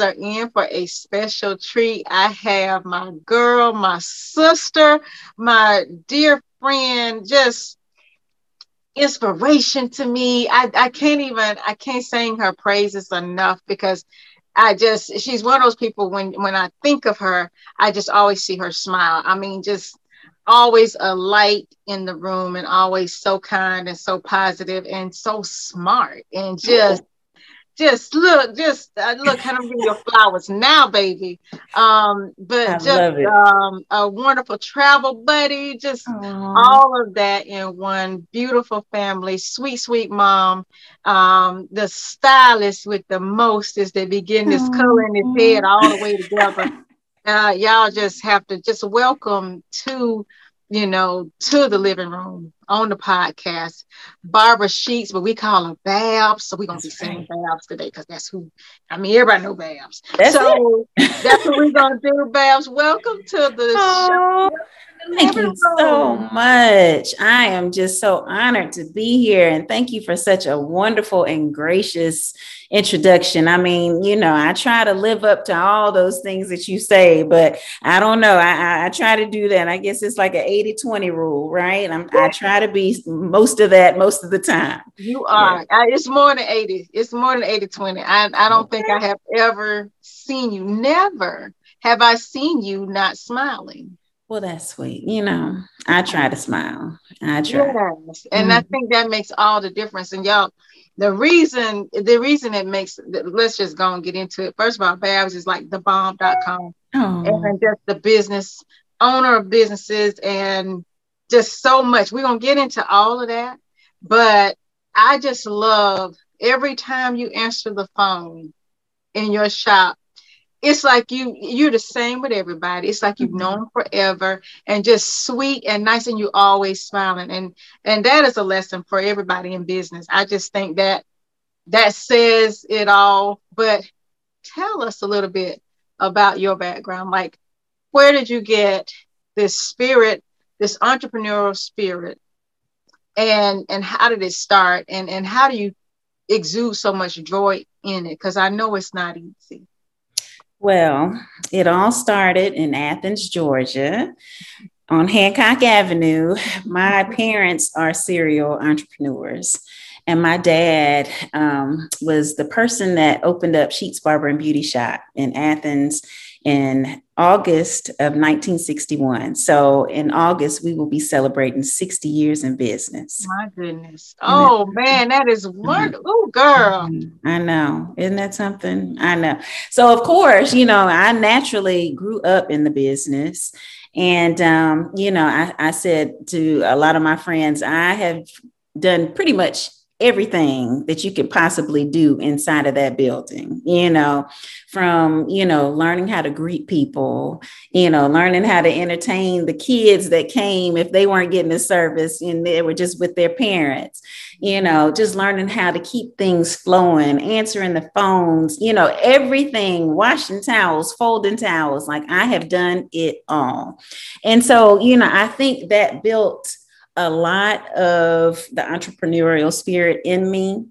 guys are in for a special treat. I have my girl, my sister, my dear friend, just inspiration to me. I, I can't even I can't sing her praises enough because I just she's one of those people when when I think of her, I just always see her smile. I mean, just always a light in the room and always so kind and so positive and so smart and just just look, just uh, look, kind of give your flowers now, baby. Um, but I just um, a wonderful travel buddy, just Aww. all of that in one beautiful family, sweet, sweet mom. Um, the stylist with the most is they begin this color in his head all the way together. Uh, y'all just have to just welcome to you know, to the living room on the podcast. Barbara Sheets, but we call her Babs. So we're gonna that's be saying right. Babs today because that's who I mean everybody know Babs. That's so that's what we're gonna do, Babs. Welcome to the oh, show. Thank you so much. I am just so honored to be here. And thank you for such a wonderful and gracious introduction. I mean, you know, I try to live up to all those things that you say, but I don't know. I, I, I try to do that. I guess it's like an 80 20 rule, right? I'm, I try to be most of that most of the time. You are. Yeah. it's more than 80. It's more than 80 20. I, I don't okay. think I have ever seen you, never have I seen you not smiling. Well, that's sweet. You know, I try to smile. I try. Yes. And mm-hmm. I think that makes all the difference. And y'all, the reason, the reason it makes, let's just go and get into it. First of all, Babs is like the bomb.com oh. and just the business owner of businesses and just so much. We're going to get into all of that. But I just love every time you answer the phone in your shop it's like you you're the same with everybody it's like you've mm-hmm. known forever and just sweet and nice and you always smiling and and that is a lesson for everybody in business i just think that that says it all but tell us a little bit about your background like where did you get this spirit this entrepreneurial spirit and and how did it start and and how do you exude so much joy in it because i know it's not easy well, it all started in Athens, Georgia, on Hancock Avenue. My parents are serial entrepreneurs. And my dad um, was the person that opened up Sheets Barber and Beauty Shop in Athens in August of 1961. So in August, we will be celebrating 60 years in business. My goodness. Oh man, that is wonderful. Oh, girl. I know. Isn't that something? I know. So of course, you know, I naturally grew up in the business. And um, you know, I, I said to a lot of my friends, I have done pretty much everything that you could possibly do inside of that building you know from you know learning how to greet people you know learning how to entertain the kids that came if they weren't getting the service and they were just with their parents you know just learning how to keep things flowing answering the phones you know everything washing towels folding towels like i have done it all. And so you know i think that built a lot of the entrepreneurial spirit in me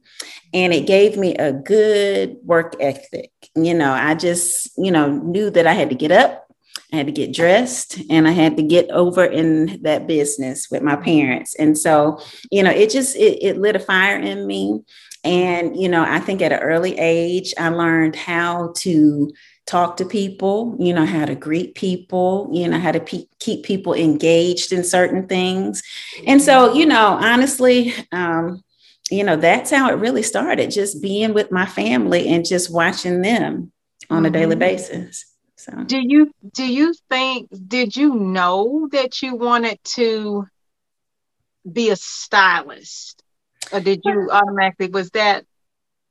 and it gave me a good work ethic. You know i just you know knew that i had to get up i had to get dressed and i had to get over in that business with my parents. And so you know it just it, it lit a fire in me. And you know i think at an early age i learned how to talk to people, you know, how to greet people, you know, how to pe- keep people engaged in certain things. And so, you know, honestly, um, you know, that's how it really started, just being with my family and just watching them on a daily mm-hmm. basis. So do you do you think did you know that you wanted to be a stylist? Or did you automatically was that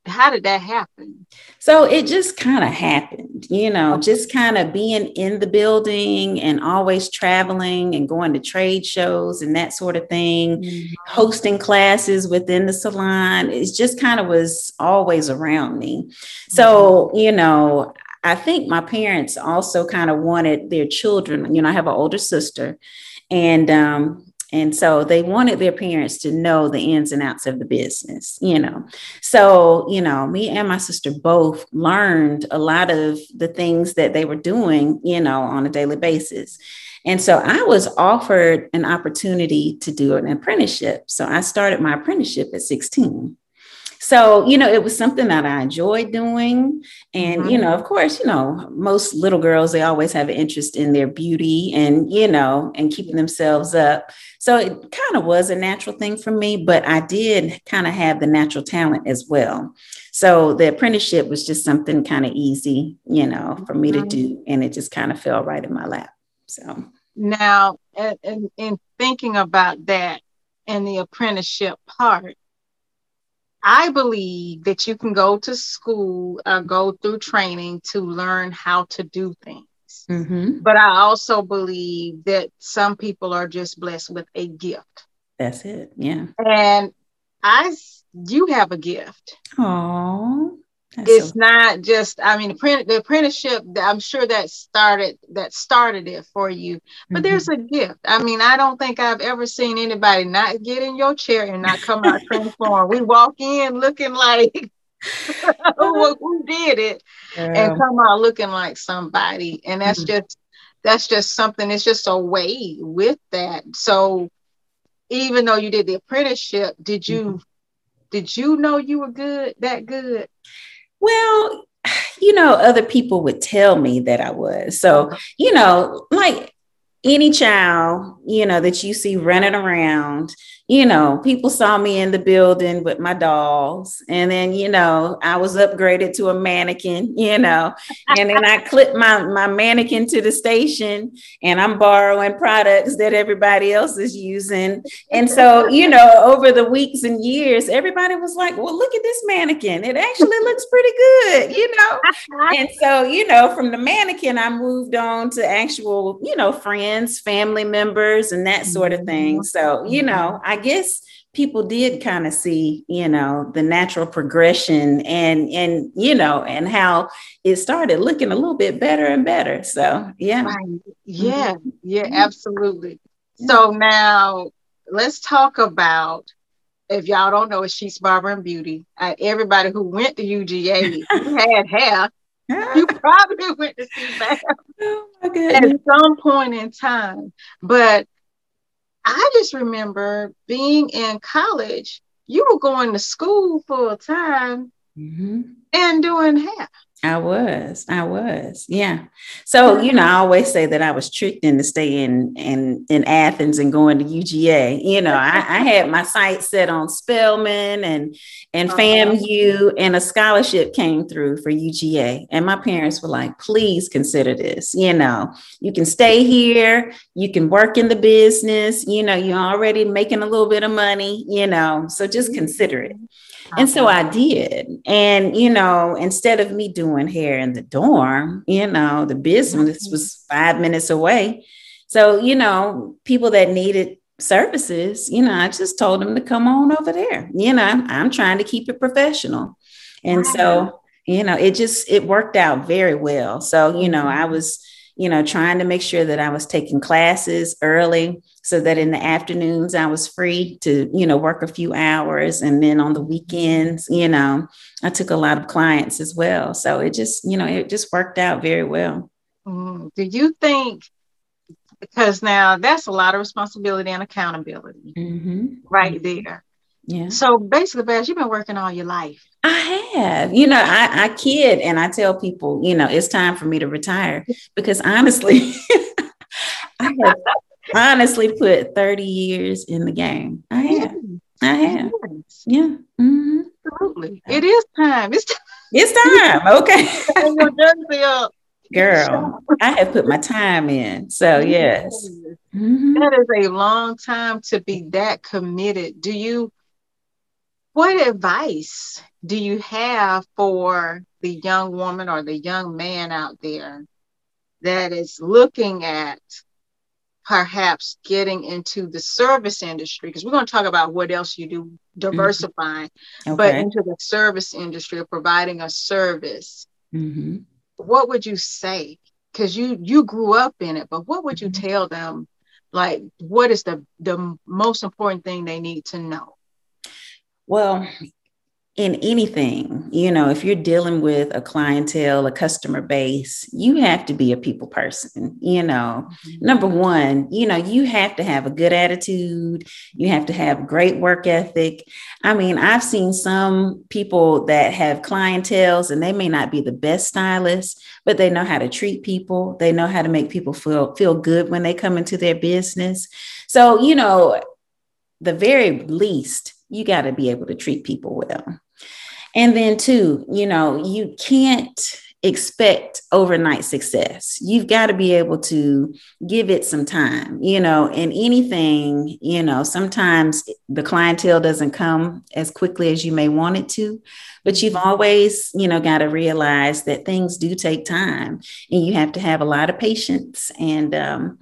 how did that happen? So it just kind of happened, you know, just kind of being in the building and always traveling and going to trade shows and that sort of thing, mm-hmm. hosting classes within the salon. It just kind of was always around me. So, mm-hmm. you know, I think my parents also kind of wanted their children, you know, I have an older sister and um and so they wanted their parents to know the ins and outs of the business, you know. So, you know, me and my sister both learned a lot of the things that they were doing, you know, on a daily basis. And so I was offered an opportunity to do an apprenticeship. So I started my apprenticeship at 16. So, you know, it was something that I enjoyed doing. And, mm-hmm. you know, of course, you know, most little girls, they always have an interest in their beauty and, you know, and keeping themselves up. So it kind of was a natural thing for me, but I did kind of have the natural talent as well. So the apprenticeship was just something kind of easy, you know, for me to mm-hmm. do. And it just kind of fell right in my lap. So now, in, in thinking about that and the apprenticeship part, I believe that you can go to school or go through training to learn how to do things. Mm-hmm. But I also believe that some people are just blessed with a gift. That's it. Yeah. And I, you have a gift. Oh it's so- not just i mean the, the apprenticeship i'm sure that started that started it for you but mm-hmm. there's a gift i mean i don't think i've ever seen anybody not get in your chair and not come out transformed we walk in looking like who, who, did it yeah. and come out looking like somebody and that's mm-hmm. just that's just something it's just a way with that so even though you did the apprenticeship did you mm-hmm. did you know you were good that good well, you know, other people would tell me that I was. So, uh-huh. you know, like any child, you know, that you see running around, you know, people saw me in the building with my dolls. And then, you know, I was upgraded to a mannequin, you know, and then I clipped my, my mannequin to the station and I'm borrowing products that everybody else is using. And so, you know, over the weeks and years, everybody was like, well, look at this mannequin. It actually looks pretty good, you know. and so, you know, from the mannequin, I moved on to actual, you know, friends, family members, and that sort of thing. Mm-hmm. So, you know, I guess people did kind of see, you know, the natural progression and and you know, and how it started looking a little bit better and better. So yeah. Right. Yeah, mm-hmm. yeah, mm-hmm. absolutely. Yeah. So now let's talk about if y'all don't know, it's Sheets Barber and Beauty. Uh, everybody who went to UGA had hair. you probably went to see that oh at some point in time. But I just remember being in college, you were going to school full time mm-hmm. and doing hair. I was, I was, yeah. So you know, I always say that I was tricked into staying in in Athens and going to UGA. You know, I, I had my sights set on Spelman and and uh-huh. FAMU, and a scholarship came through for UGA. And my parents were like, "Please consider this. You know, you can stay here, you can work in the business. You know, you're already making a little bit of money. You know, so just consider it." And so I did. And, you know, instead of me doing hair in the dorm, you know, the business mm-hmm. was five minutes away. So, you know, people that needed services, you know, I just told them to come on over there. You know, I'm, I'm trying to keep it professional. And so, you know, it just, it worked out very well. So, you know, I mm-hmm. was, you know, trying to make sure that I was taking classes early so that in the afternoons I was free to, you know, work a few hours. And then on the weekends, you know, I took a lot of clients as well. So it just, you know, it just worked out very well. Mm. Do you think, because now that's a lot of responsibility and accountability mm-hmm. right there. Yeah. So basically, Babs, you've been working all your life. I have. You know, I, I kid and I tell people, you know, it's time for me to retire because honestly, I have honestly put 30 years in the game. I have. I have. Yeah. Mm-hmm. Absolutely. It is time. It's time. It's time. Okay. Girl, I have put my time in. So yes. Mm-hmm. That is a long time to be that committed. Do you what advice do you have for the young woman or the young man out there that is looking at perhaps getting into the service industry because we're going to talk about what else you do diversifying mm-hmm. okay. but into the service industry of providing a service mm-hmm. what would you say because you you grew up in it but what would you mm-hmm. tell them like what is the the most important thing they need to know well in anything, you know, if you're dealing with a clientele, a customer base, you have to be a people person. You know, mm-hmm. number one, you know, you have to have a good attitude, you have to have great work ethic. I mean, I've seen some people that have clientels and they may not be the best stylists, but they know how to treat people, they know how to make people feel feel good when they come into their business. So, you know, the very least, you got to be able to treat people well. And then, too, you know, you can't expect overnight success. You've got to be able to give it some time, you know, and anything, you know, sometimes the clientele doesn't come as quickly as you may want it to, but you've always, you know, got to realize that things do take time and you have to have a lot of patience. And um,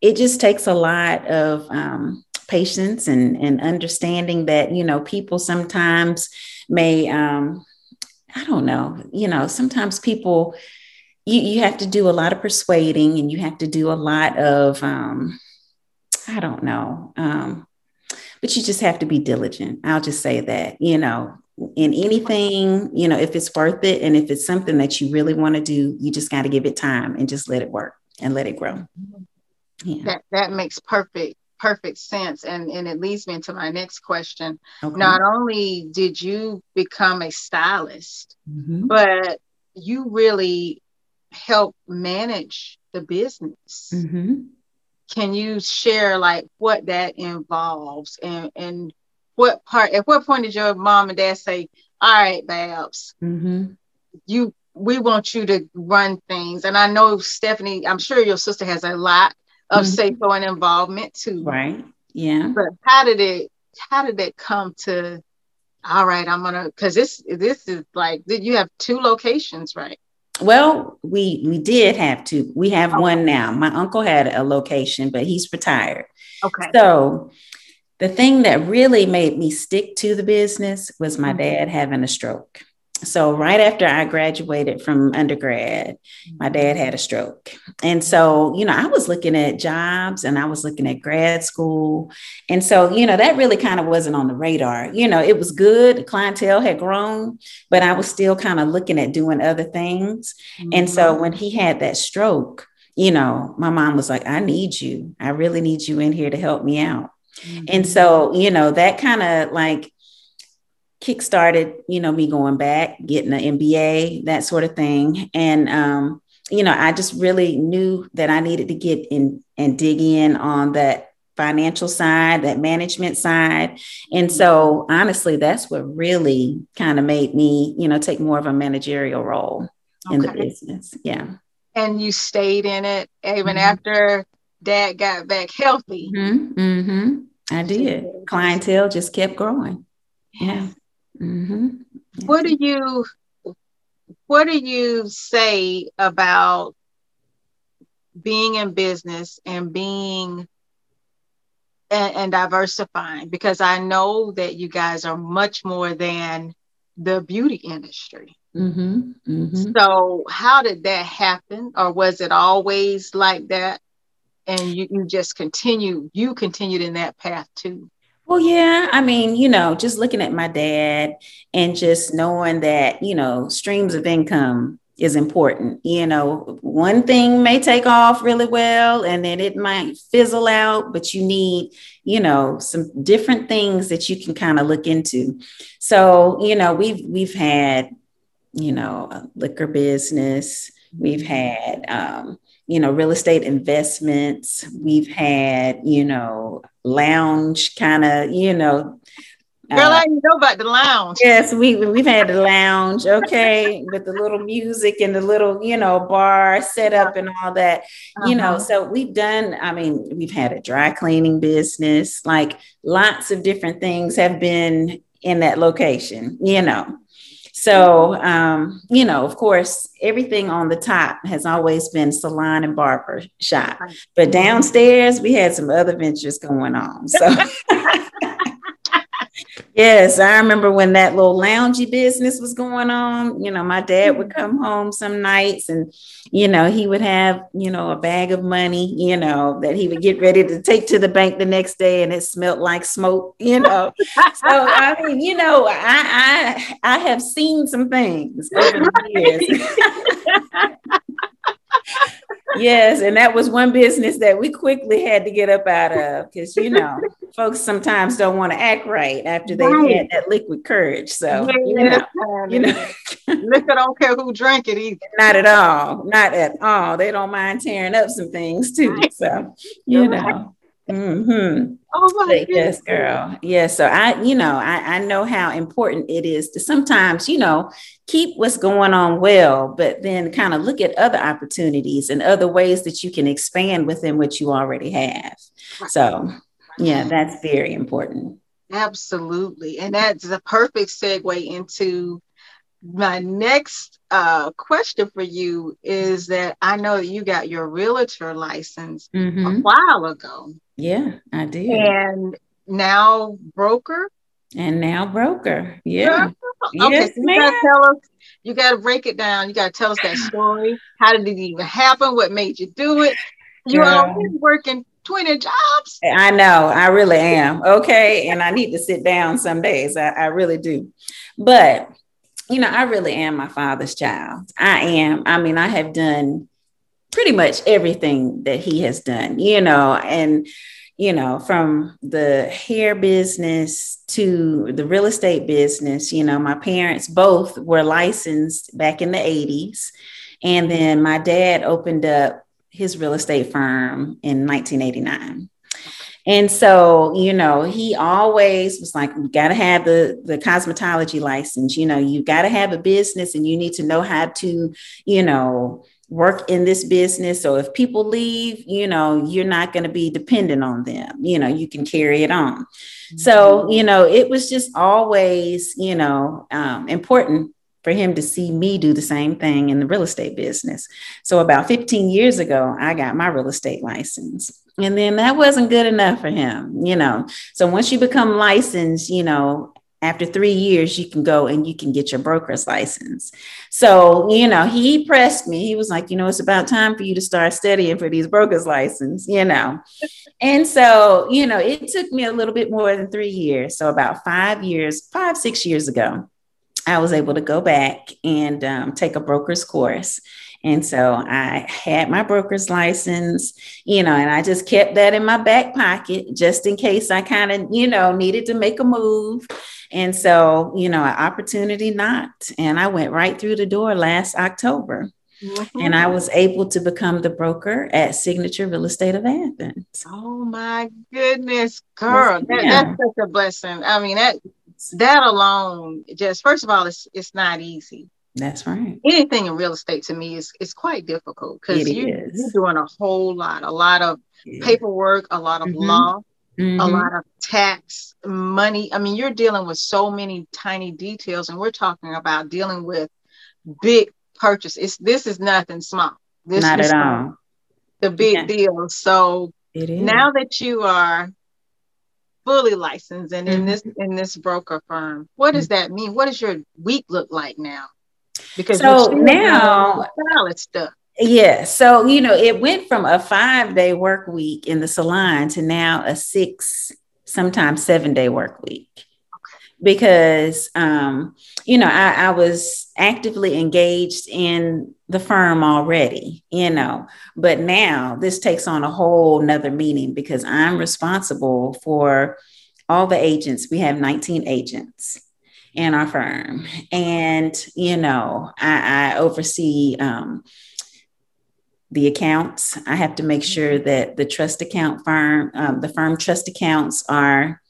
it just takes a lot of um, patience and, and understanding that, you know, people sometimes, may um i don't know you know sometimes people you, you have to do a lot of persuading and you have to do a lot of um i don't know um but you just have to be diligent. I'll just say that you know in anything you know if it's worth it and if it's something that you really want to do you just got to give it time and just let it work and let it grow. Yeah. that that makes perfect perfect sense and and it leads me into my next question okay. not only did you become a stylist mm-hmm. but you really help manage the business mm-hmm. can you share like what that involves and and what part at what point did your mom and dad say all right babs mm-hmm. you we want you to run things and i know stephanie i'm sure your sister has a lot of mm-hmm. say-so and involvement too. Right. Yeah. But how did it how did it come to all right, I'm gonna because this this is like did you have two locations, right? Well, we we did have two. We have okay. one now. My uncle had a location, but he's retired. Okay. So the thing that really made me stick to the business was my mm-hmm. dad having a stroke so right after I graduated from undergrad, my dad had a stroke. And so, you know, I was looking at jobs and I was looking at grad school. And so, you know, that really kind of wasn't on the radar. You know, it was good, the clientele had grown, but I was still kind of looking at doing other things. Mm-hmm. And so mm-hmm. when he had that stroke, you know, my mom was like, I need you. I really need you in here to help me out. Mm-hmm. And so, you know, that kind of like kickstarted, you know, me going back, getting an MBA, that sort of thing. And, um, you know, I just really knew that I needed to get in and dig in on that financial side, that management side. And so, honestly, that's what really kind of made me, you know, take more of a managerial role okay. in the business. Yeah. And you stayed in it even mm-hmm. after dad got back healthy. Mm-hmm. Mm-hmm. I did. Clientele just kept growing. Yeah. Mm-hmm. What do you what do you say about being in business and being and, and, diversifying? Because I know that you guys are much more than the beauty industry. Mm-hmm. Mm-hmm. So, how did that happen, or was it always like that? And you, you just continue, you continued in that path too. Well, yeah. I mean, you know, just looking at my dad and just knowing that, you know, streams of income is important. You know, one thing may take off really well and then it might fizzle out, but you need, you know, some different things that you can kind of look into. So, you know, we've we've had, you know, a liquor business, we've had um, you know, real estate investments. We've had, you know, lounge kind of, you know. Girl, uh, I know about the lounge. Yes, we we've had the lounge, okay, with the little music and the little, you know, bar set up and all that, uh-huh. you know. Uh-huh. So we've done, I mean, we've had a dry cleaning business, like lots of different things have been in that location, you know. So, um, you know, of course, everything on the top has always been salon and barber shop, but downstairs we had some other ventures going on. So, Yes, I remember when that little loungy business was going on. You know, my dad would mm-hmm. come home some nights and, you know, he would have, you know, a bag of money, you know, that he would get ready to take to the bank the next day and it smelled like smoke, you know. so I mean, you know, I I I have seen some things over the years. yes, and that was one business that we quickly had to get up out of because you know folks sometimes don't want to act right after they've right. had that liquid courage. So yeah, you know, you know, liquor don't care who drank it either. Not at all, not at all. They don't mind tearing up some things too. So you know. Mm-hmm. Oh my yes, girl. Yes. So I, you know, I, I know how important it is to sometimes, you know, keep what's going on well, but then kind of look at other opportunities and other ways that you can expand within what you already have. So yeah, that's very important. Absolutely. And that's a perfect segue into my next uh, question for you is that I know that you got your realtor license mm-hmm. a while ago. Yeah, I did. And now broker. And now broker. Yeah. yeah. Okay, yes, so you gotta tell us, you gotta break it down. You gotta tell us that story. How did it even happen? What made you do it? You are already working 20 jobs. I know, I really am. Okay. And I need to sit down some days. I, I really do. But you know, I really am my father's child. I am. I mean, I have done pretty much everything that he has done, you know, and you know, from the hair business to the real estate business, you know, my parents both were licensed back in the 80s. And then my dad opened up his real estate firm in 1989. And so, you know, he always was like, you got to have the, the cosmetology license. You know, you got to have a business and you need to know how to, you know, work in this business. So if people leave, you know, you're not going to be dependent on them. You know, you can carry it on. Mm-hmm. So, you know, it was just always, you know, um, important for him to see me do the same thing in the real estate business. So about 15 years ago, I got my real estate license. And then that wasn't good enough for him, you know. So once you become licensed, you know, after three years, you can go and you can get your broker's license. So, you know, he pressed me. He was like, you know, it's about time for you to start studying for these broker's license, you know. and so, you know, it took me a little bit more than three years. So, about five years, five, six years ago, I was able to go back and um, take a broker's course. And so I had my broker's license, you know, and I just kept that in my back pocket just in case I kind of, you know, needed to make a move. And so, you know, an opportunity knocked, and I went right through the door last October. Mm-hmm. And I was able to become the broker at Signature Real Estate of Athens. Oh my goodness, girl. That, that's such a blessing. I mean, that that alone, just first of all, it's it's not easy. That's right. Anything in real estate to me is is quite difficult because you, you're doing a whole lot, a lot of yeah. paperwork, a lot of mm-hmm. law, mm-hmm. a lot of tax, money. I mean, you're dealing with so many tiny details, and we're talking about dealing with big purchase. It's this is nothing small. This Not at all. The big yeah. deal. So now that you are fully licensed and in mm-hmm. this in this broker firm, what does mm-hmm. that mean? What does your week look like now? Because so now salad stuff. Yeah. So, you know, it went from a five day work week in the salon to now a six, sometimes seven day work week. Because, um, you know, I, I was actively engaged in the firm already, you know, but now this takes on a whole nother meaning because I'm responsible for all the agents. We have 19 agents in our firm. And, you know, I, I oversee um, the accounts. I have to make sure that the trust account firm, um, the firm trust accounts are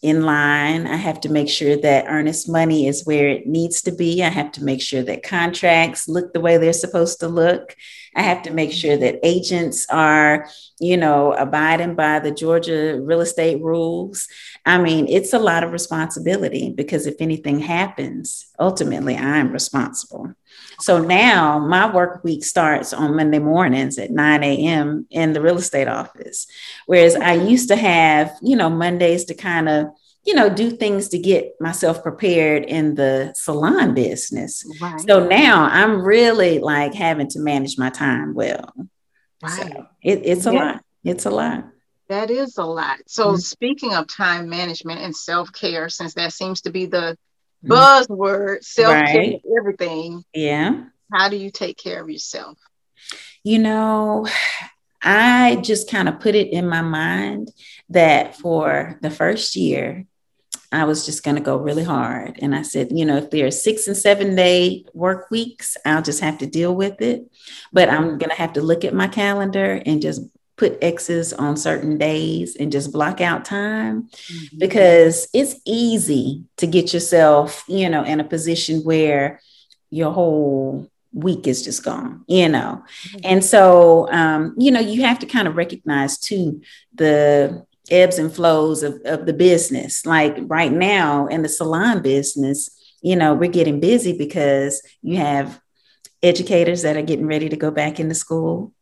in line. I have to make sure that earnest money is where it needs to be. I have to make sure that contracts look the way they're supposed to look. I have to make sure that agents are, you know, abiding by the Georgia real estate rules. I mean, it's a lot of responsibility because if anything happens, ultimately I'm responsible. So now my work week starts on Monday mornings at 9 a.m. in the real estate office. Whereas I used to have, you know, Mondays to kind of you know, do things to get myself prepared in the salon business. Right. So now I'm really like having to manage my time well. Right. So it, it's a yeah. lot. It's a lot. That is a lot. So, mm-hmm. speaking of time management and self care, since that seems to be the mm-hmm. buzzword, self care, right. everything. Yeah. How do you take care of yourself? You know, I just kind of put it in my mind that for the first year, I was just going to go really hard. And I said, you know, if there are six and seven day work weeks, I'll just have to deal with it. But I'm going to have to look at my calendar and just put X's on certain days and just block out time mm-hmm. because it's easy to get yourself, you know, in a position where your whole week is just gone, you know. Mm-hmm. And so, um, you know, you have to kind of recognize too the ebbs and flows of, of the business. Like right now in the salon business, you know, we're getting busy because you have educators that are getting ready to go back into school.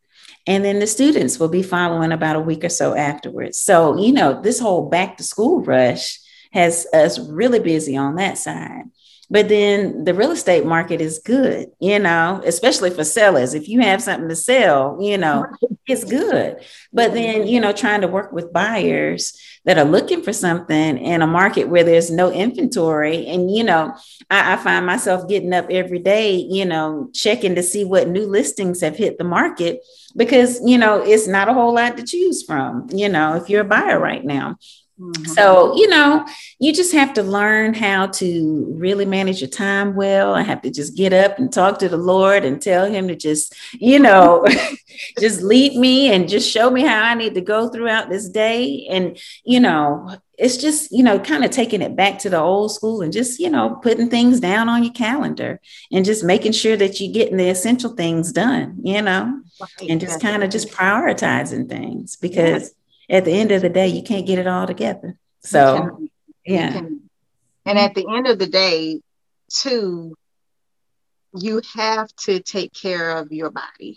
And then the students will be following about a week or so afterwards. So, you know, this whole back to school rush has us really busy on that side. But then the real estate market is good, you know, especially for sellers. If you have something to sell, you know, it's good. But then, you know, trying to work with buyers that are looking for something in a market where there's no inventory. And, you know, I, I find myself getting up every day, you know, checking to see what new listings have hit the market because, you know, it's not a whole lot to choose from, you know, if you're a buyer right now. Mm-hmm. So, you know, you just have to learn how to really manage your time well. I have to just get up and talk to the Lord and tell him to just, you know, just lead me and just show me how I need to go throughout this day. And, you know, it's just, you know, kind of taking it back to the old school and just, you know, putting things down on your calendar and just making sure that you're getting the essential things done, you know, right. and just kind of just prioritizing things because at the end of the day, you can't get it all together. So, yeah. And at the end of the day, too, you have to take care of your body.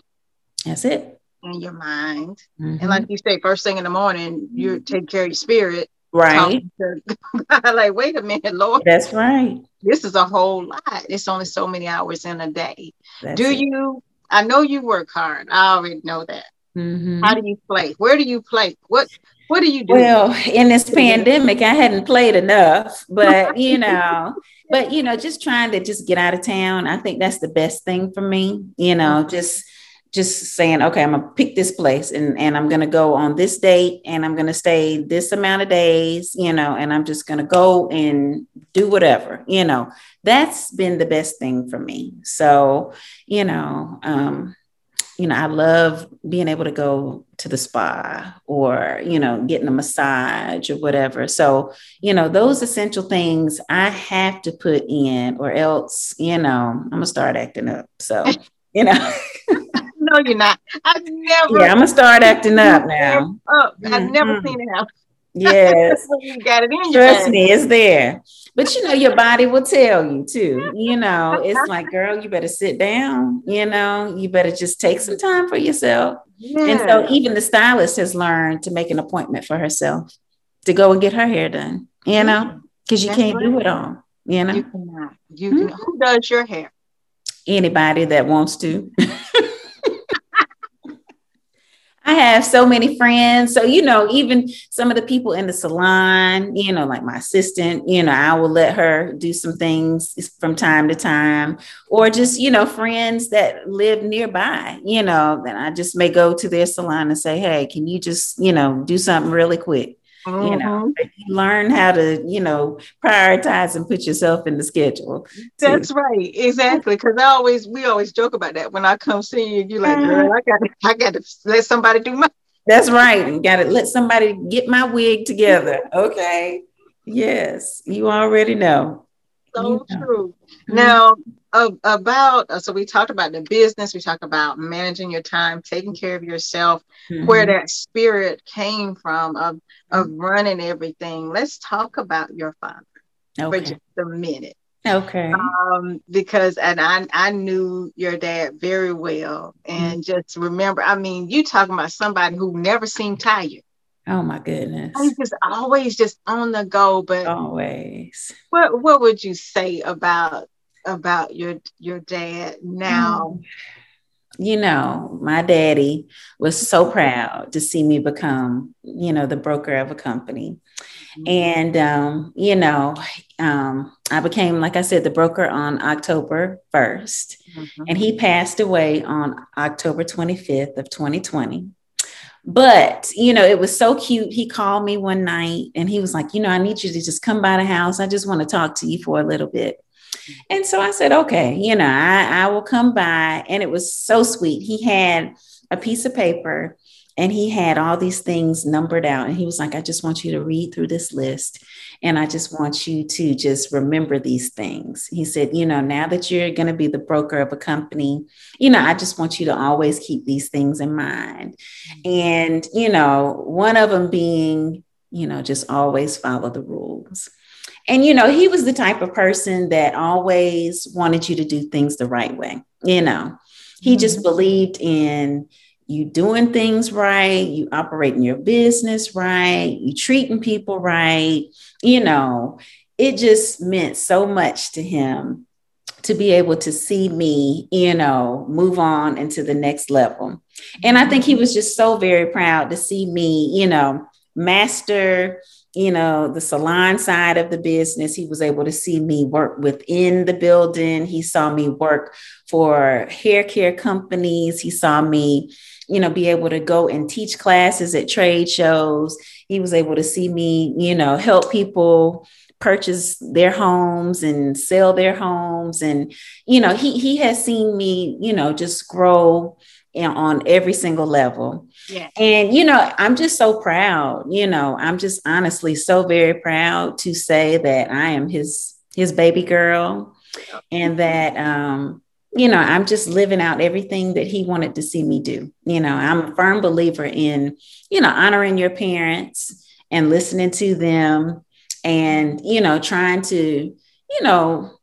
That's it. And your mind. Mm-hmm. And like you say, first thing in the morning, you take care of your spirit. Right. like, wait a minute, Lord. That's right. This is a whole lot. It's only so many hours in a day. That's Do it. you? I know you work hard. I already know that. Mm-hmm. How do you play? Where do you play? What what do you do? Well, in this pandemic, I hadn't played enough, but you know, but you know, just trying to just get out of town. I think that's the best thing for me. You know, just just saying, okay, I'm gonna pick this place and, and I'm gonna go on this date and I'm gonna stay this amount of days, you know, and I'm just gonna go and do whatever, you know. That's been the best thing for me. So, you know, um, you know, I love being able to go to the spa or, you know, getting a massage or whatever. So, you know, those essential things I have to put in or else, you know, I'm gonna start acting up. So, you know. no, you're not. I've never Yeah, I'm gonna start acting up now. Up. I've mm-hmm. never seen it happen. Yes. you got it in Trust me, it's there. But you know, your body will tell you too. You know, it's like, girl, you better sit down. You know, you better just take some time for yourself. Yeah. And so, even the stylist has learned to make an appointment for herself to go and get her hair done. You know, because you That's can't right. do it all. You know, you cannot. You can. Mm-hmm. Who does your hair? Anybody that wants to. I have so many friends. So, you know, even some of the people in the salon, you know, like my assistant, you know, I will let her do some things from time to time, or just, you know, friends that live nearby, you know, then I just may go to their salon and say, hey, can you just, you know, do something really quick? Mm-hmm. You know, mm-hmm. learn how to, you know, prioritize and put yourself in the schedule. That's right, exactly. Because I always, we always joke about that. When I come see you, you're like, girl, I got, I got to let somebody do my. That's right. You got to let somebody get my wig together. Okay. Yes, you already know. So you know. true. Mm-hmm. Now, about uh, so we talked about the business we talked about managing your time taking care of yourself mm-hmm. where that spirit came from of of running everything let's talk about your father okay. for just a minute okay um because and i i knew your dad very well and mm-hmm. just remember i mean you talking about somebody who never seemed tired Oh my goodness. He's just always just on the go. But always. What what would you say about about your your dad now? Mm. You know, my daddy was so proud to see me become, you know, the broker of a company. Mm-hmm. And um, you know, um, I became, like I said, the broker on October 1st. Mm-hmm. And he passed away on October 25th of 2020. But, you know, it was so cute. He called me one night and he was like, you know, I need you to just come by the house. I just want to talk to you for a little bit. And so I said, okay, you know, I, I will come by. And it was so sweet. He had a piece of paper and he had all these things numbered out. And he was like, I just want you to read through this list. And I just want you to just remember these things. He said, You know, now that you're going to be the broker of a company, you know, I just want you to always keep these things in mind. And, you know, one of them being, you know, just always follow the rules. And, you know, he was the type of person that always wanted you to do things the right way. You know, he mm-hmm. just believed in, you doing things right, you operating your business right, you treating people right, you know, it just meant so much to him to be able to see me, you know, move on into the next level. And I think he was just so very proud to see me, you know, master, you know, the salon side of the business. He was able to see me work within the building. He saw me work for hair care companies. He saw me, you know, be able to go and teach classes at trade shows. He was able to see me, you know, help people purchase their homes and sell their homes. And, you know, he he has seen me, you know, just grow on every single level. Yeah. And, you know, I'm just so proud, you know, I'm just honestly so very proud to say that I am his his baby girl and that um you know, I'm just living out everything that he wanted to see me do. You know, I'm a firm believer in, you know, honoring your parents and listening to them and, you know, trying to, you know,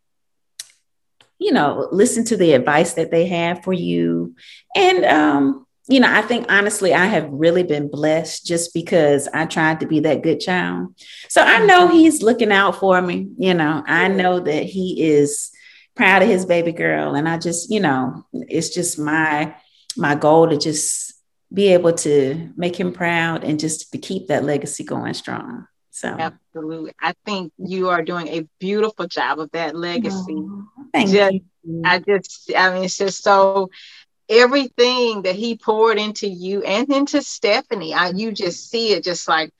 you know, listen to the advice that they have for you. And um, you know, I think honestly, I have really been blessed just because I tried to be that good child. So I know mm-hmm. he's looking out for me. You know, I know that he is proud of his baby girl and i just you know it's just my my goal to just be able to make him proud and just to keep that legacy going strong so absolutely i think you are doing a beautiful job of that legacy oh, thank just, you i just i mean it's just so everything that he poured into you and into stephanie I, you just see it just like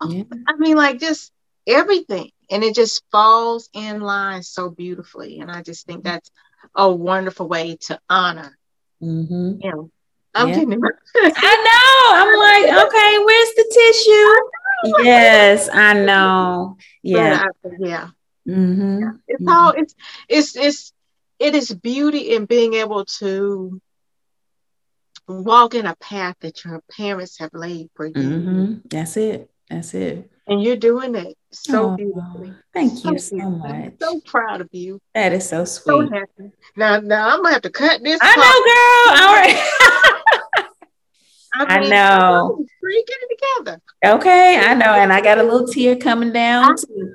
oh, yeah. i mean like just everything and it just falls in line so beautifully. And I just think that's a wonderful way to honor mm-hmm. him. I'm yeah. getting I know. I'm like, okay, where's the tissue? Yes, I know. Yeah. yeah. Mm-hmm. It's mm-hmm. all it's it's it's it is beauty in being able to walk in a path that your parents have laid for you. Mm-hmm. That's it. That's it. And you're doing it so oh, beautifully. Thank so you so much. I'm so proud of you. That is so sweet. So happy. Now, now I'm gonna have to cut this. I know, girl. All right. I, mean, I know. Together. Okay, I know, and I got a little tear coming down too.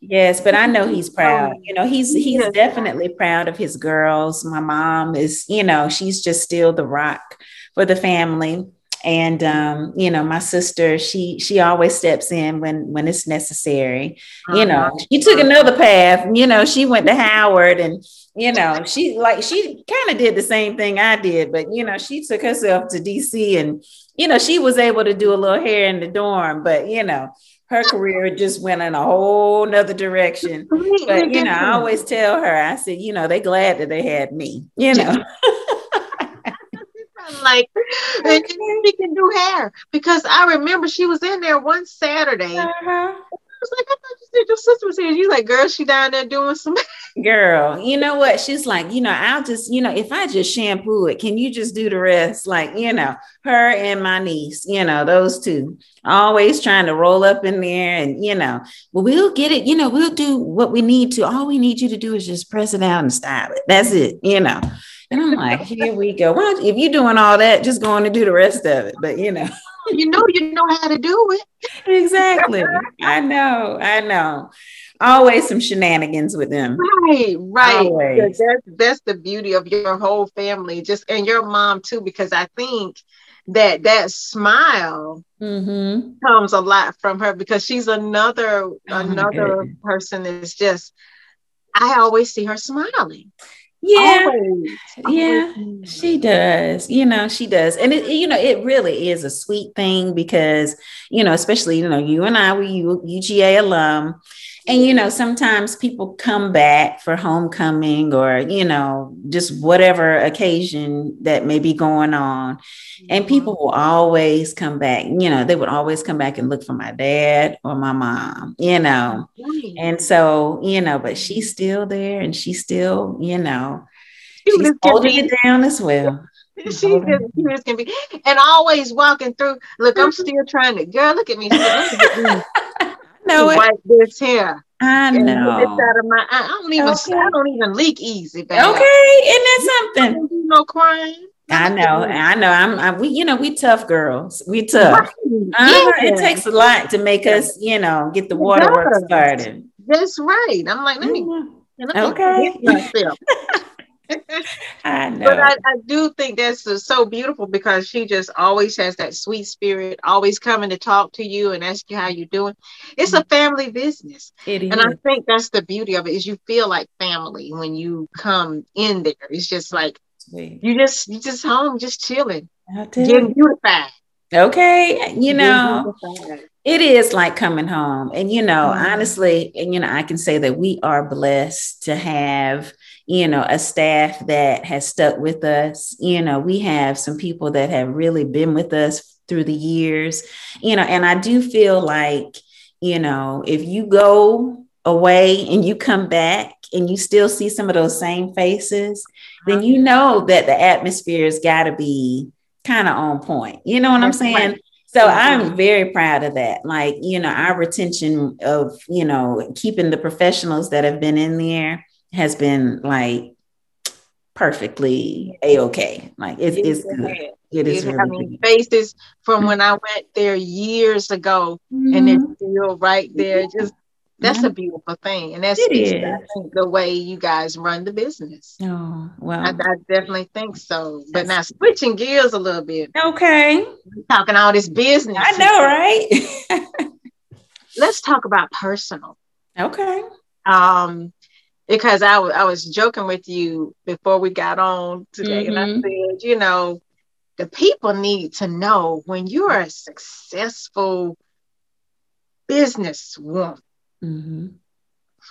Yes, but I know he's proud. You know, he's he's definitely proud of his girls. My mom is, you know, she's just still the rock for the family and um, you know my sister she she always steps in when when it's necessary. Uh-huh. you know she took another path you know she went to howard and you know she like she kind of did the same thing i did but you know she took herself to dc and you know she was able to do a little hair in the dorm but you know her career just went in a whole nother direction. But you know i always tell her i said you know they glad that they had me you know like, and she can do hair because I remember she was in there one Saturday. Uh-huh. I was like, I thought you said your sister was here. She's like, girl, she down there doing some. Girl, you know what? She's like, you know, I'll just, you know, if I just shampoo it, can you just do the rest? Like, you know, her and my niece, you know, those two always trying to roll up in there and, you know, well, we'll get it, you know, we'll do what we need to. All we need you to do is just press it out and style it. That's it, you know And I'm like, here we go. Well, if you're doing all that, just going to do the rest of it. But you know, you know, you know how to do it. Exactly. I know. I know. Always some shenanigans with them. Right, right. That's that's the beauty of your whole family, just and your mom too, because I think that that smile mm-hmm. comes a lot from her because she's another oh another person that's just I always see her smiling. Yeah, always, yeah, she does. You know, she does, and it, you know, it really is a sweet thing because you know, especially you know, you and I, we UGA alum, and you know sometimes people come back for homecoming or you know just whatever occasion that may be going on and mm-hmm. people will always come back you know they would always come back and look for my dad or my mom you know and so you know but she's still there and she's still you know she's holding it down as well She's as can be, and always walking through. Look, I'm still trying to. Girl, look at me know it. Wipe this hair. I know. It's out of my. eye. I don't even. Okay. I don't even leak easy. Babe. Okay, isn't that something? no crying. I know, I know. I'm, I, we, you know, we tough girls. We tough. Right. Uh, yeah. It takes a lot to make us, you know, get the waterworks started. That's right. I'm like, let me, mm-hmm. let me okay. I know. But I, I, do think that's so beautiful because she just always has that sweet spirit, always coming to talk to you and ask you how you're doing. It's a mm. family business. It is. And I think that's the beauty of it is you feel like family when you come in there. It's just like Sweet. you just you just home, just chilling. Getting beautified. Okay. You know, it is like coming home. And you know, mm-hmm. honestly, and you know, I can say that we are blessed to have you know, a staff that has stuck with us. You know, we have some people that have really been with us through the years, you know, and I do feel like, you know, if you go away and you come back and you still see some of those same faces, then you know that the atmosphere has got to be kind of on point. You know what I'm saying? So I'm very proud of that. Like, you know, our retention of, you know, keeping the professionals that have been in there has been like perfectly a okay. Like it is good. It is really having faces from when I went there years ago, mm-hmm. and it's still right there. Just that's mm-hmm. a beautiful thing, and that's the way you guys run the business. Oh well, I, I definitely think so. But now switching gears a little bit. Okay, talking all this business. I know, right? Let's talk about personal. Okay. Um, because I, w- I was joking with you before we got on today, mm-hmm. and I mm-hmm. said, you know, the people need to know when you're a successful businesswoman, mm-hmm.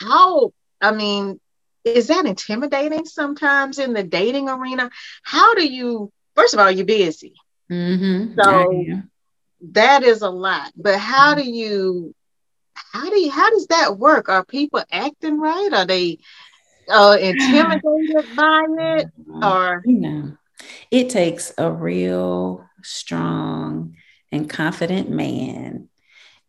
how, I mean, is that intimidating sometimes in the dating arena? How do you, first of all, you're busy. Mm-hmm. So that is a lot, but how do you how do you how does that work? Are people acting right? Are they uh, intimidated by it? Or you know, it takes a real strong and confident man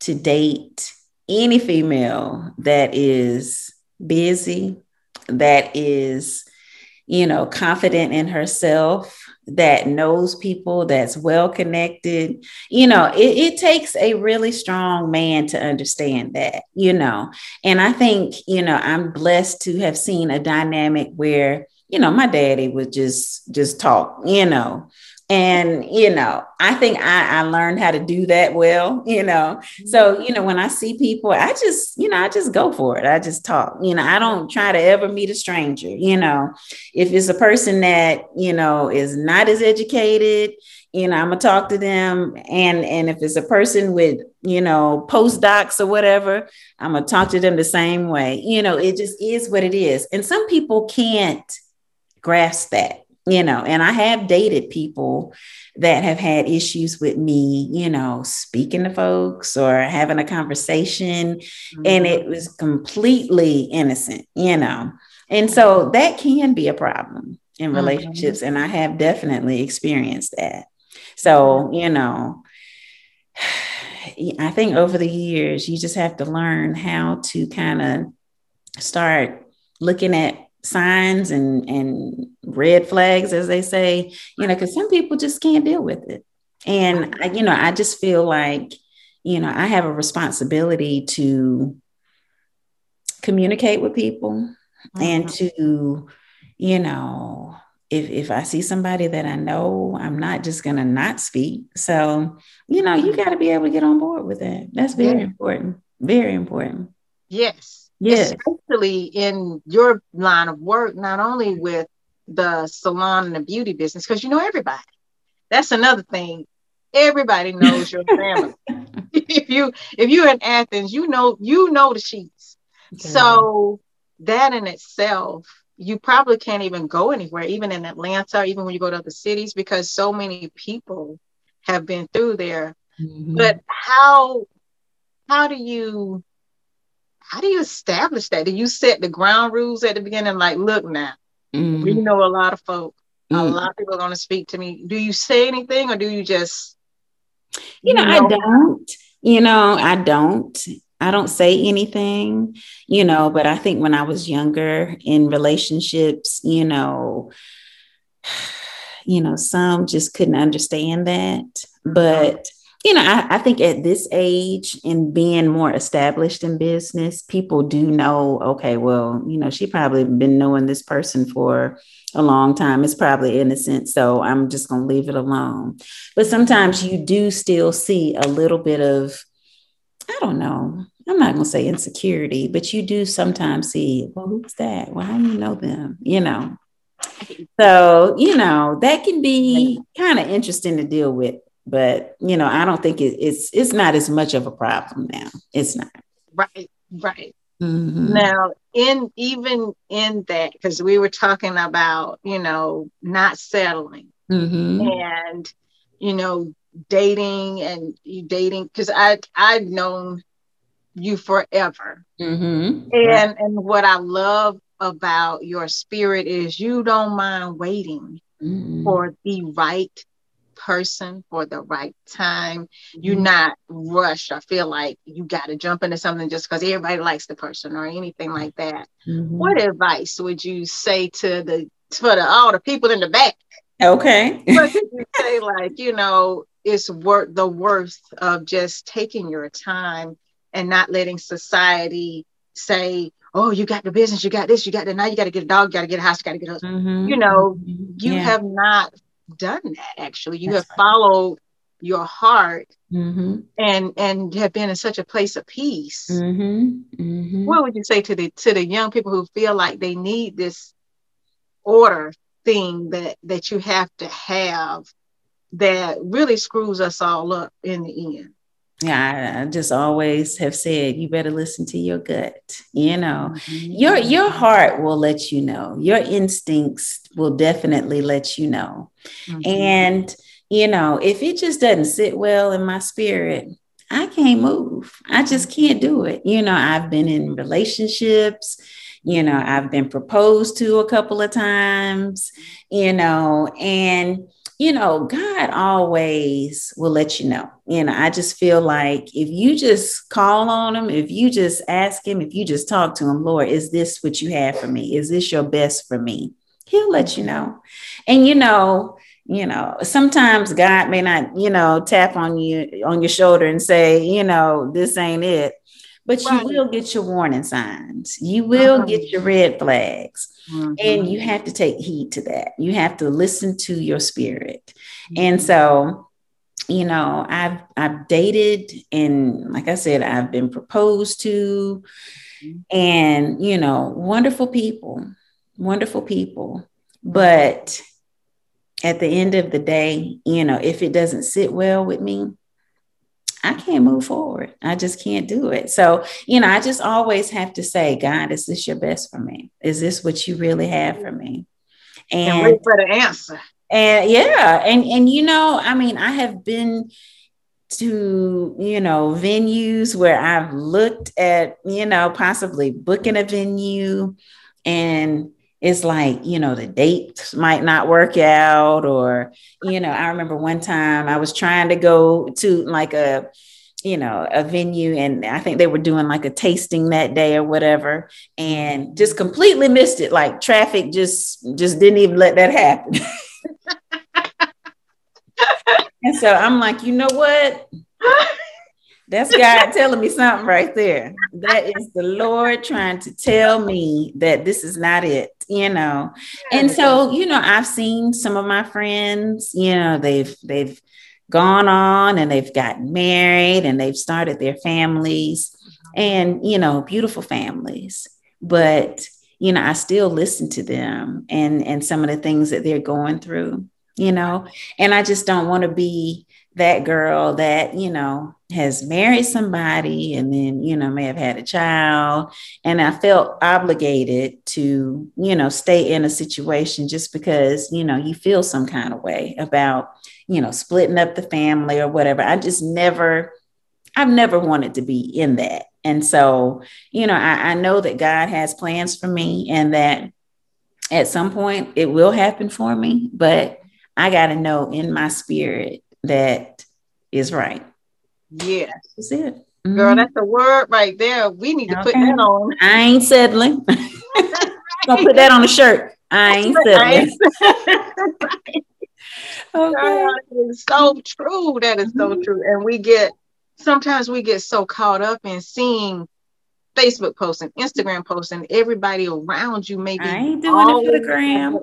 to date any female that is busy, that is, you know, confident in herself, that knows people, that's well connected. You know, it, it, takes a really strong man to understand that, you know. And I think, you know, I'm blessed to have seen a dynamic where, you know, my daddy would just just talk, you know, and you know i think I, I learned how to do that well you know? So mm-hmm. you know when i see people i just you know i just go for it. I just talk. You know i don't try to ever meet a stranger you know? If it's a person that you know is not as educated you know i'm gonna talk to them. And and if it's a person with you know postdocs or whatever i'm gonna talk to them the same way. You know it just is what it is. And some people can't grasp that you know, and I have dated people that have had issues with me, you know, speaking to folks or having a conversation, mm-hmm. and it was completely innocent, you know. And so that can be a problem in mm-hmm. relationships. Mm-hmm. And I have definitely experienced that. So, you know, I think over the years, you just have to learn how to kind of start looking at signs and and red flags as they say you know because some people just can't deal with it. And I, you know i just feel like you know i have a responsibility to communicate with people mm-hmm. and to you know if if i see somebody that i know i'm not just going to not speak. So you know you got to be able to get on board with that. That's very yeah. important. Very important. Yes Yes. Especially in your line of work, not only with the salon and the beauty business, because you know everybody. That's another thing. Everybody knows your family. if you if you're in Athens, you know you know the sheets. So that in itself, you probably can't even go anywhere, even in Atlanta, even when you go to other cities, because so many people have been through there. Mm-hmm. But how how do you how do you establish that? Do you set the ground rules at the beginning? Like, look now, mm-hmm. we know a lot of folk. Mm-hmm. A lot of people are going to speak to me. Do you say anything, or do you just? You know, you know, I don't. You know, I don't. I don't say anything. You know, but I think when I was younger in relationships, you know, you know, some just couldn't understand that, but you know, I, I, think at this age and being more established in business, people do know, okay, well, you know, she probably been knowing this person for a long time. It's probably innocent. So I'm just going to leave it alone. But sometimes you do still see a little bit of, I don't know, I'm not going to say insecurity, but you do sometimes see, well, who's that? Well, how do you know them? You know, so you know that can be kind of interesting to deal with but you know, I don't think it, it's it's not as much of a problem now. It's not. Right, right. Mm-hmm. Now, in even in that, because we were talking about, you know, not settling mm-hmm. and you know, dating and you dating because I I've known you forever. Mm-hmm. And and what I love about your spirit is you don't mind waiting mm-hmm. for the right person for the right time. Mm-hmm. You're not rushed. I feel like you got to jump into something just because everybody likes the person or anything like that. Mm-hmm. What advice would you say to the for the all the people in the back? Okay. what did you say like you know it's worth the worth of just taking your time and not letting society say oh, you got the business, you got this, you got that. Now you got to get a dog, you got to get a house, you got to get a. Mm-hmm. You know, mm-hmm. you yeah. have not done that actually you That's have right. followed your heart mm-hmm. and and have been in such a place of peace mm-hmm. Mm-hmm. what would you say to the to the young people who feel like they need this order thing that that you have to have that really screws us all up in the end yeah, I just always have said you better listen to your gut. You know, mm-hmm. your your heart will let you know. Your instincts will definitely let you know. Mm-hmm. And you know, if it just doesn't sit well in my spirit, I can't move. I just can't do it. You know, I've been in relationships, you know, I've been proposed to a couple of times, you know, and you know, God always will let you know. And I just feel like if you just call on him, if you just ask him, if you just talk to him, Lord, is this what you have for me? Is this your best for me? He'll let you know. And you know, you know, sometimes God may not, you know, tap on you on your shoulder and say, you know, this ain't it. But right. you will get your warning signs. You will uh-huh. get your red flags. Mm-hmm. And you have to take heed to that. You have to listen to your spirit. Mm-hmm. And so, you know, I've I've dated and like I said, I've been proposed to mm-hmm. and you know, wonderful people, wonderful people. But at the end of the day, you know, if it doesn't sit well with me, I can't move forward. I just can't do it. So, you know, I just always have to say, God, is this your best for me? Is this what you really have for me? And, and wait for the answer. And yeah, and and you know, I mean, I have been to you know venues where I've looked at you know possibly booking a venue and it's like you know the dates might not work out or you know i remember one time i was trying to go to like a you know, a venue and I think they were doing like a tasting that day or whatever and just completely missed it. Like traffic just just didn't even let that happen. and so I'm like, you know what? That's God telling me something right there. That is the Lord trying to tell me that this is not it, you know. And so, you know, I've seen some of my friends, you know, they've they've gone on and they've gotten married and they've started their families mm-hmm. and, you know, beautiful families. But, you know, I still listen to them and and some of the things that they're going through, you know. And I just don't want to be that girl that, you know, has married somebody and then, you know, may have had a child. And I felt obligated to, you know, stay in a situation just because, you know, you feel some kind of way about, you know, splitting up the family or whatever. I just never, I've never wanted to be in that. And so, you know, I, I know that God has plans for me and that at some point it will happen for me, but I got to know in my spirit that is right. Yeah. That's it. Mm-hmm. Girl, that's the word right there. We need to put that on. I ain't settling. Gonna put that on a shirt. I ain't settling. okay. It's so true. That is so mm-hmm. true. And we get sometimes we get so caught up in seeing Facebook posting, Instagram posting, everybody around you maybe. I ain't doing it for the gram.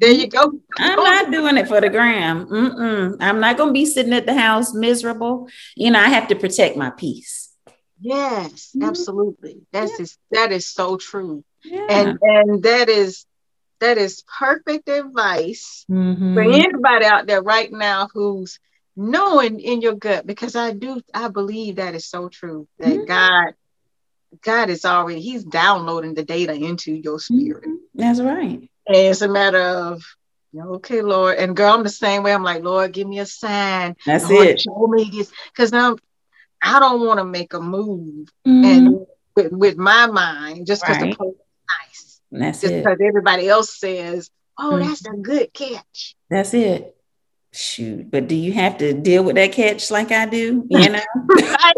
There you go. I'm not doing it for the gram. Mm-mm. I'm not going to be sitting at the house miserable. You know, I have to protect my peace. Yes, mm-hmm. absolutely. That's yeah. is, that is so true. Yeah. And and that is that is perfect advice mm-hmm. for anybody out there right now who's knowing in your gut because I do I believe that is so true that mm-hmm. God God is already He's downloading the data into your spirit. Mm-hmm. That's right. And it's a matter of okay, Lord. And girl, I'm the same way. I'm like, Lord, give me a sign. That's Lord, it. Show me this. Because now I don't want to make a move mm-hmm. and with, with my mind just because right. the place is nice. That's just because everybody else says, Oh, mm-hmm. that's a good catch. That's it. Shoot. But do you have to deal with that catch like I do? You know? right.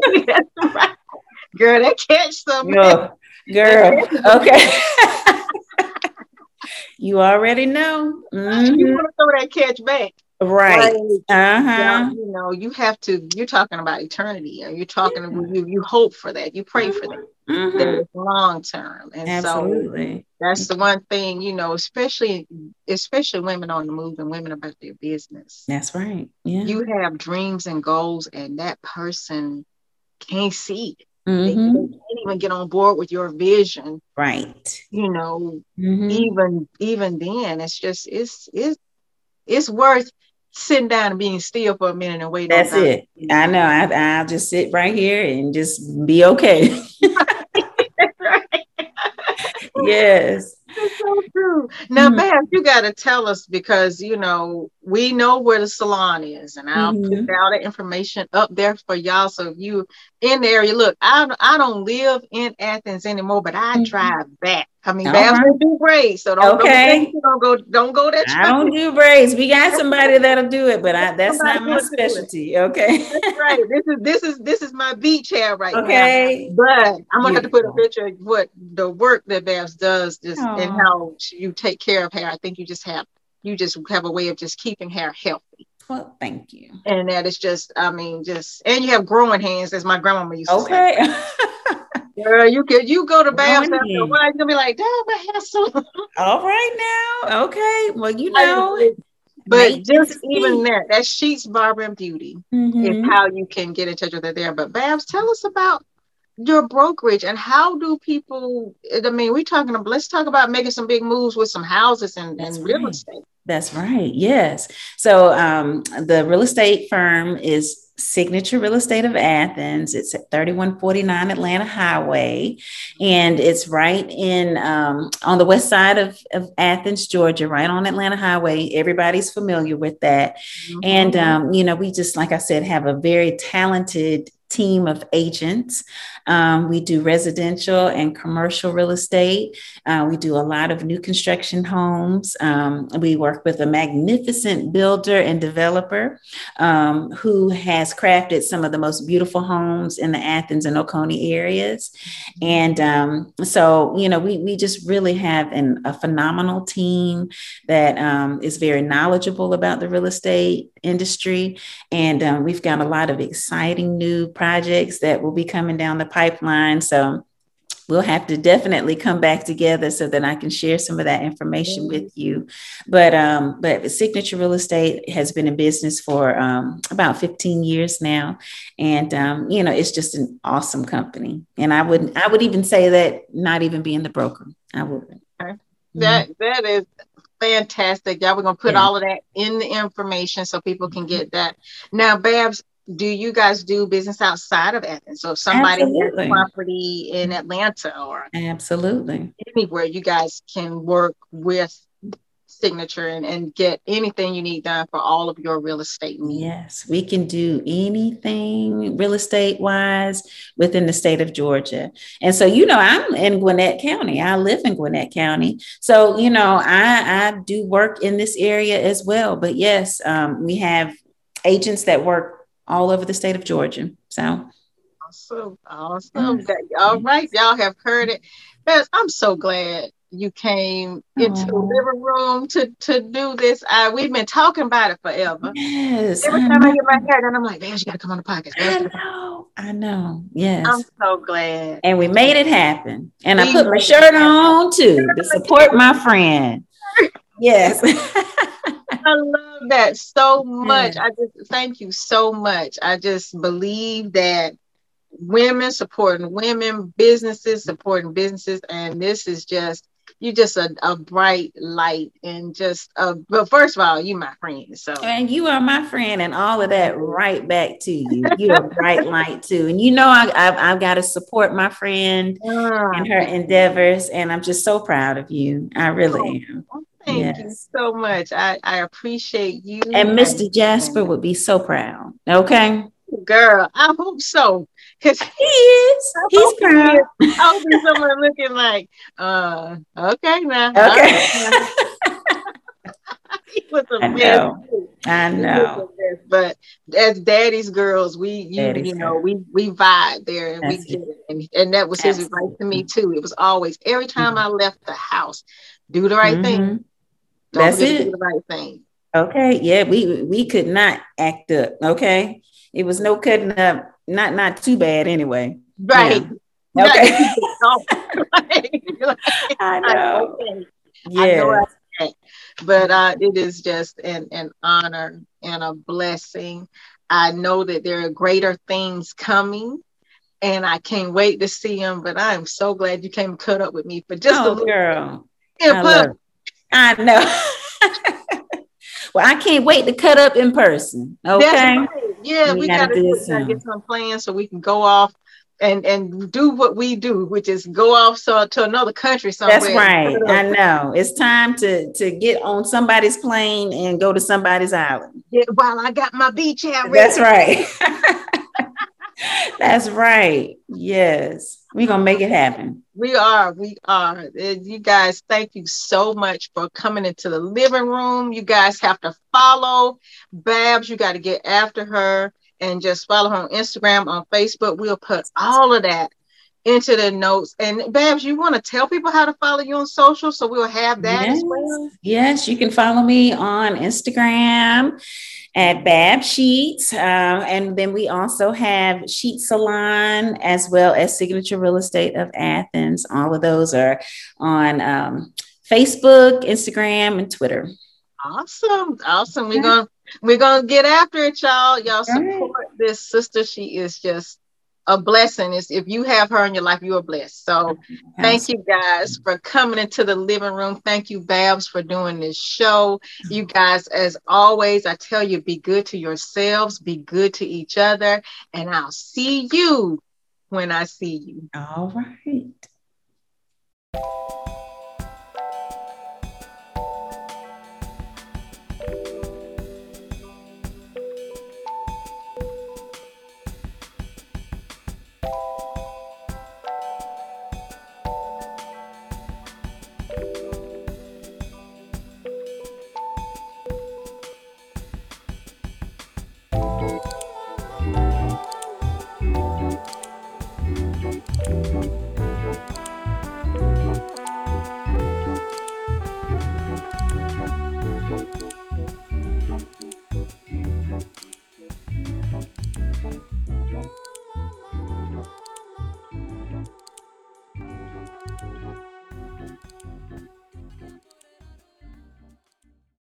right. Girl, that catch something. Girl, girl. okay. you already know. Mm-hmm. You want to throw that catch back. Right. Like, uh-huh. You know, you have to, you're talking about eternity. Or you're talking yeah. you you hope for that. You pray for that. Mm-hmm. That long term. And Absolutely. so that's the one thing, you know, especially especially women on the move and women about their business. That's right. Yeah. You have dreams and goals and that person can't see it. Mm-hmm. They, can't even get on board with your vision. Right. You know, mm-hmm. even even then, it's just it's it's it's worth sitting down and being still for a minute and waiting. That's it. I know. I, I'll just sit right here and just be okay. yes. So true. Now, mm-hmm. you got to tell us because you know we know where the salon is, and I'll mm-hmm. put all the information up there for y'all. So if you in the area, look, I I don't live in Athens anymore, but I mm-hmm. drive back. I mean, Babs right. do braids, so don't, okay. don't, go don't go that. I don't do braids. We got somebody that'll do it, but I, that's not my specialty. Okay, that's right. This is this is this is my beach hair right okay. now. Okay, but I'm gonna Beautiful. have to put a picture of what the work that Babs does, just Aww. and how you take care of hair. I think you just have you just have a way of just keeping hair healthy. Well, thank you. And that is just, I mean, just and you have growing hands, as my grandmama used to say. okay. Girl, you could you go to Babs after a while, you're gonna be like, damn, my hair's so all right now. Okay. Well, you know. But just even that, that Sheets Barber and Beauty mm-hmm. is how you can get in touch with her there. But Babs, tell us about your brokerage and how do people i mean we're talking about let's talk about making some big moves with some houses and, and real right. estate that's right yes so um, the real estate firm is Signature Real Estate of Athens. It's at 3149 Atlanta Highway, and it's right in um, on the west side of, of Athens, Georgia, right on Atlanta Highway. Everybody's familiar with that. Mm-hmm. And, um, you know, we just, like I said, have a very talented team of agents. Um, we do residential and commercial real estate. Uh, we do a lot of new construction homes. Um, we work with a magnificent builder and developer um, who has crafted some of the most beautiful homes in the Athens and Oconee areas. And um, so, you know, we, we just really have an, a phenomenal team that um, is very knowledgeable about the real estate industry. And um, we've got a lot of exciting new projects that will be coming down the pipeline. So we'll have to definitely come back together so that I can share some of that information with you. But um, but Signature Real Estate has been in business for um, about 15 years now, and um, you know it's just an awesome company. And I would I would even say that not even being the broker, I would. That that is fantastic. Yeah, we're gonna put yeah. all of that in the information so people can get that. Now, Babs, do you guys do business outside of Athens? So if somebody Absolutely. has property in Atlanta or Absolutely anywhere, you guys can work with signature and, and get anything you need done for all of your real estate needs. Yes, we can do anything real estate wise within the state of Georgia. And so, you know, I'm in Gwinnett County. I live in Gwinnett County. So, you know, I, I do work in this area as well. But yes, um, we have agents that work all over the state of Georgia. So awesome. Awesome. All right. Y'all have heard it. I'm so glad you came into the living room to to do this. I we've been talking about it forever. Yes. Every time I, I get my hair done, I'm like, man, you gotta come on the podcast. I know. I know. Yes. I'm so glad. And we made it happen. And we I put my shirt on too to support my friend. Yes. I love that so much. I just thank you so much. I just believe that women supporting women, businesses supporting businesses, and this is just you just a, a bright light and just uh but first of all you my friend so. And you are my friend and all of that right back to you. You're a bright light too. And you know I, I've, I've got to support my friend and her endeavors and i'm just so proud of you. I really am thank yes. you so much i i appreciate you and mr jasper would be so proud okay girl i hope so Cause he is. He's proud. I'll be someone looking like, uh, okay now. Okay. he was a I know. I know. But as daddy's girls, we you, daddy's you know, we we vibe there and That's we get it. And, and that was his advice to me too. It was always every time mm-hmm. I left the house, do the right mm-hmm. thing. Don't That's it. The right thing. Okay. Yeah, we we could not act up. Okay. It was no cutting up not not too bad anyway. Right. Yeah. Okay. I know. Okay. Yeah. but uh, it is just an, an honor and a blessing. I know that there are greater things coming and I can't wait to see them. But I'm so glad you came cut up with me for just oh, a little girl. I, I know. well, I can't wait to cut up in person. Okay. Yeah, we, we gotta, gotta get some plans so we can go off and and do what we do, which is go off so to another country somewhere. That's right. I know. It's time to to get on somebody's plane and go to somebody's island. Yeah, while I got my beach hat. That's right. That's right. Yes. We're gonna make it happen. We are, we are. Uh, you guys, thank you so much for coming into the living room. You guys have to follow Babs. You got to get after her and just follow her on Instagram, on Facebook. We'll put all of that into the notes. And Babs, you want to tell people how to follow you on social, so we'll have that yes. as well. Yes, you can follow me on Instagram at Bab Sheets. Uh, and then we also have Sheet Salon as well as Signature Real Estate of Athens. All of those are on um, Facebook, Instagram, and Twitter. Awesome. Awesome. We're gonna we're gonna get after it, y'all. Y'all support right. this sister. She is just a blessing. Is if you have her in your life, you are blessed. So thank you guys for coming into the living room. Thank you, Babs, for doing this show. You guys, as always, I tell you, be good to yourselves, be good to each other, and I'll see you when I see you. All right.